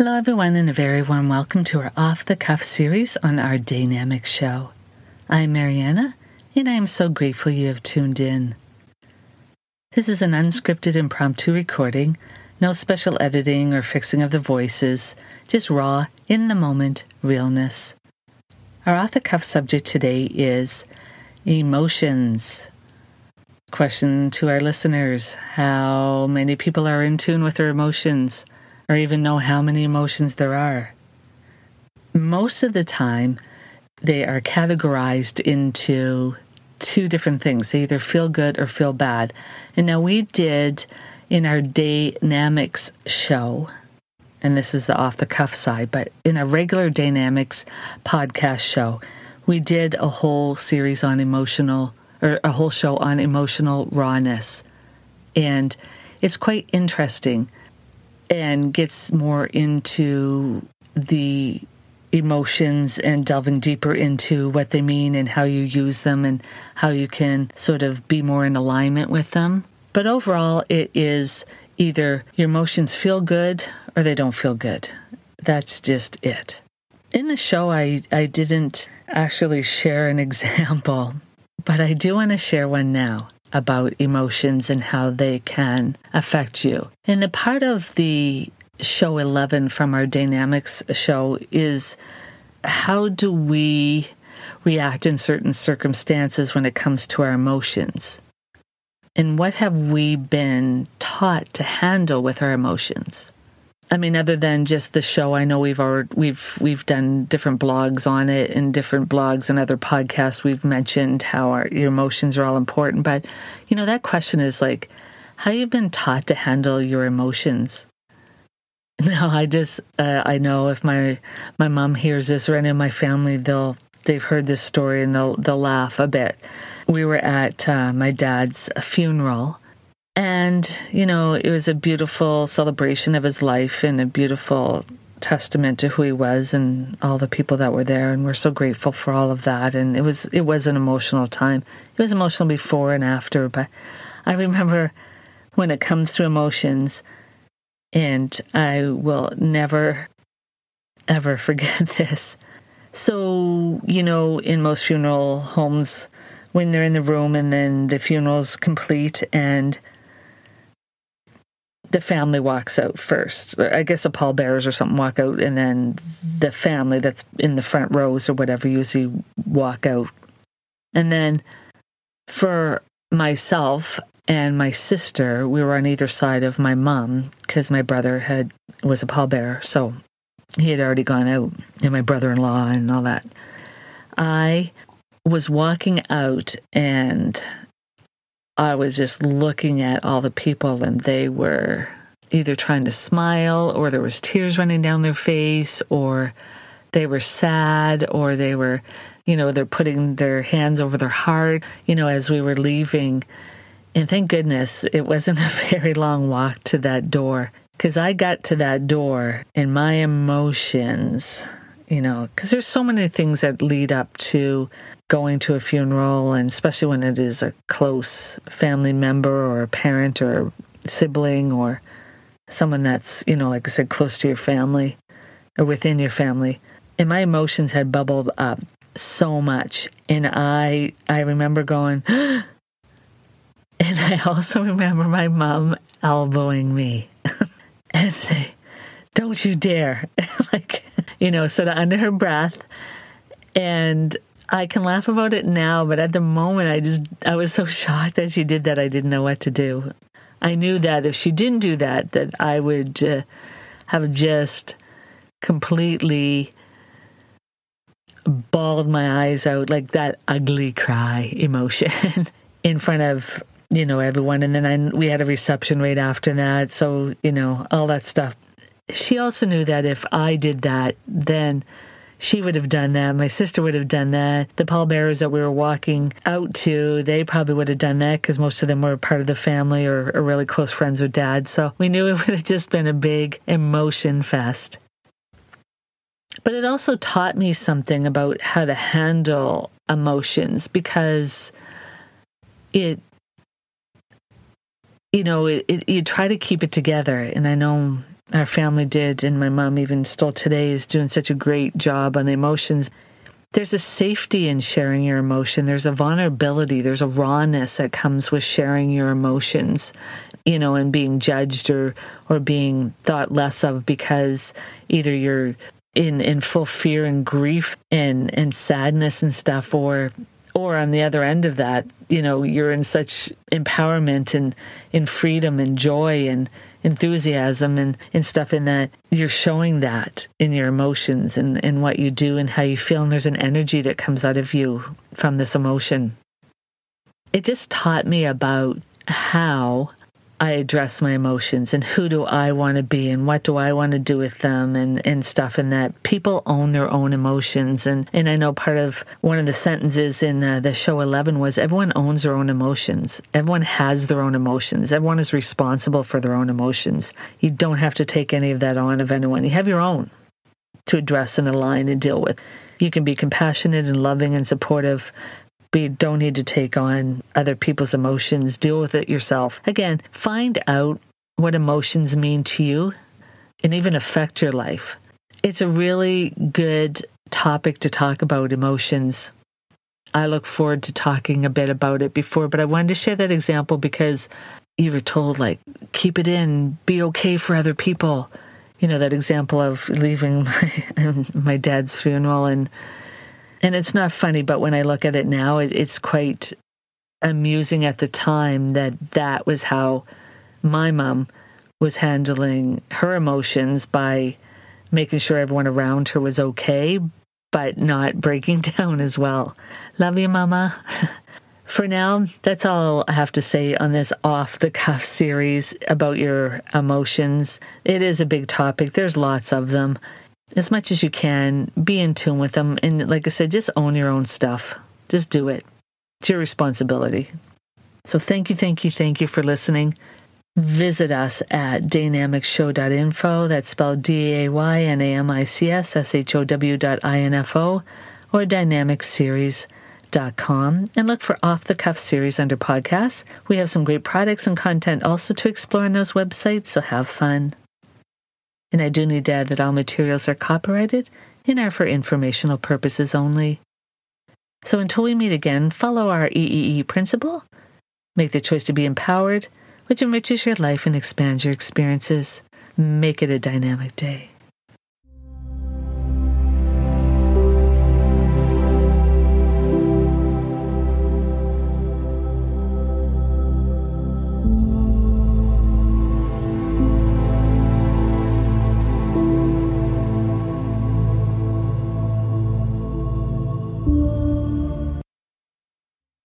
Hello, everyone, and a very warm welcome to our off the cuff series on our DAYnamics Show. I'm Mariana, and I am so grateful you have tuned in. This is an unscripted impromptu recording, no special editing or fixing of the voices, just raw, in the moment realness. Our off the cuff subject today is emotions. Question to our listeners How many people are in tune with their emotions? Or even know how many emotions there are. Most of the time, they are categorized into two different things. They either feel good or feel bad. And now we did in our DAYnamics show, and this is the off the cuff side, but in a regular DAYnamics podcast show, we did a whole series on emotional, or a whole show on emotional rawness. And it's quite interesting and gets more into the emotions and delving deeper into what they mean and how you use them and how you can sort of be more in alignment with them. But overall, it is either your emotions feel good or they don't feel good. That's just it. In the show, I, I didn't actually share an example, but I do want to share one now about emotions and how they can affect you. And the part of the show 11 from our DAYnamics show is how do we react in certain circumstances when it comes to our emotions? And what have we been taught to handle with our emotions? I mean, other than just the show, I know we've already, we've we've done different blogs on it and different blogs and other podcasts. We've mentioned how our your emotions are all important, but you know that question is like, how you've been taught to handle your emotions. Now, I just uh, I know if my my mom hears this or any of my family, they'll they've heard this story and they'll they'll laugh a bit. We were at uh, my dad's funeral and, you know, it was a beautiful celebration of his life and a beautiful testament to who he was and all the people that were there. And we're so grateful for all of that. And it was it was an emotional time. It was emotional before and after but i remember when it comes to emotions and i will never ever forget this. So you know in most funeral homes when they're in the room and then the funeral's complete and the family walks out first. I guess the pallbearers or something walk out, and then the family that's in the front rows or whatever usually walk out. And then for myself and my sister, we were on either side of my mom because my brother had was a pallbearer, so he had already gone out, and my brother-in-law and all that. I was walking out and I was just looking at all the people, and they were either trying to smile, or there was tears running down their face, or they were sad, or they were, you know, they're putting their hands over their heart, you know, as we were leaving. And thank goodness it wasn't a very long walk to that door because I got to that door and my emotions, you know, because there's so many things that lead up to going to a funeral, and especially when it is a close family member or a parent or a sibling or someone that's, you know, like I said, close to your family or within your family. And my emotions had bubbled up so much. And I I remember going, and I also remember my mom elbowing me and say, Don't you dare. like, you know, sort of under her breath. And I can laugh about it now, but at the moment, I just, I was so shocked that she did that. I didn't know what to do. I knew that if she didn't do that, that I would uh, have just completely bawled my eyes out like that ugly cry emotion in front of you know everyone and then I, we had a reception right after that so you know all that stuff she also knew that if i did that then she would have done that. My sister would have done that. The pallbearers that we were walking out to, they probably would have done that because most of them were part of the family or, or really close friends with dad. So we knew it would have just been a big emotion fest. But it also taught me something about how to handle emotions because it you know, it, it, you try to keep it together. And I know our family did, and my mom even still today is doing such a great job on the emotions. There's a safety in sharing your emotion. There's a vulnerability. There's a rawness that comes with sharing your emotions, you know, and being judged or or being thought less of because either you're in in full fear and grief and and sadness and stuff, or or on the other end of that, you know, you're in such empowerment and in freedom and joy and enthusiasm and, and stuff in that you're showing that in your emotions and, and what you do and how you feel. And there's an energy that comes out of you from this emotion. It just taught me about how I address my emotions and who do I want to be and what do I want to do with them and, and stuff and that. People own their own emotions. And, and I know part of one of the sentences in uh, the show 11 was everyone owns their own emotions. Everyone has their own emotions. Everyone is responsible for their own emotions. You don't have to take any of that on of anyone. You have your own to address and align and deal with. You can be compassionate and loving and supportive you don't need to take on other people's emotions. Deal with it yourself. Again, find out what emotions mean to you and even affect your life. It's a really good topic to talk about emotions. I look forward to talking a bit about it before, but I wanted to share that example because you were told, like, keep it in, be okay for other people. You know, that example of leaving my, my dad's funeral and and it's not funny, but when I look at it now, it, it's quite amusing at the time that that was how my mom was handling her emotions by making sure everyone around her was okay, but not breaking down as well. Love you, Mama. For now, that's all I have to say on this off the cuff series about your emotions. It is a big topic, there's lots of them as much as you can, be in tune with them. And like I said, just own your own stuff. Just do it. It's your responsibility. So thank you, thank you, thank you for listening. Visit us at daynamicsshow.info. That's spelled D A Y N A M I C S S H O W dot I N F O or dynamicsseries.com and look for Off the Cuff series under podcasts. We have some great products and content also to explore in those websites, so have fun. And I do need to add that all materials are copyrighted and are for informational purposes only. So until we meet again, follow our EEE principle. Make the choice to be empowered, which enriches your life and expands your experiences. Make it a dynamic day.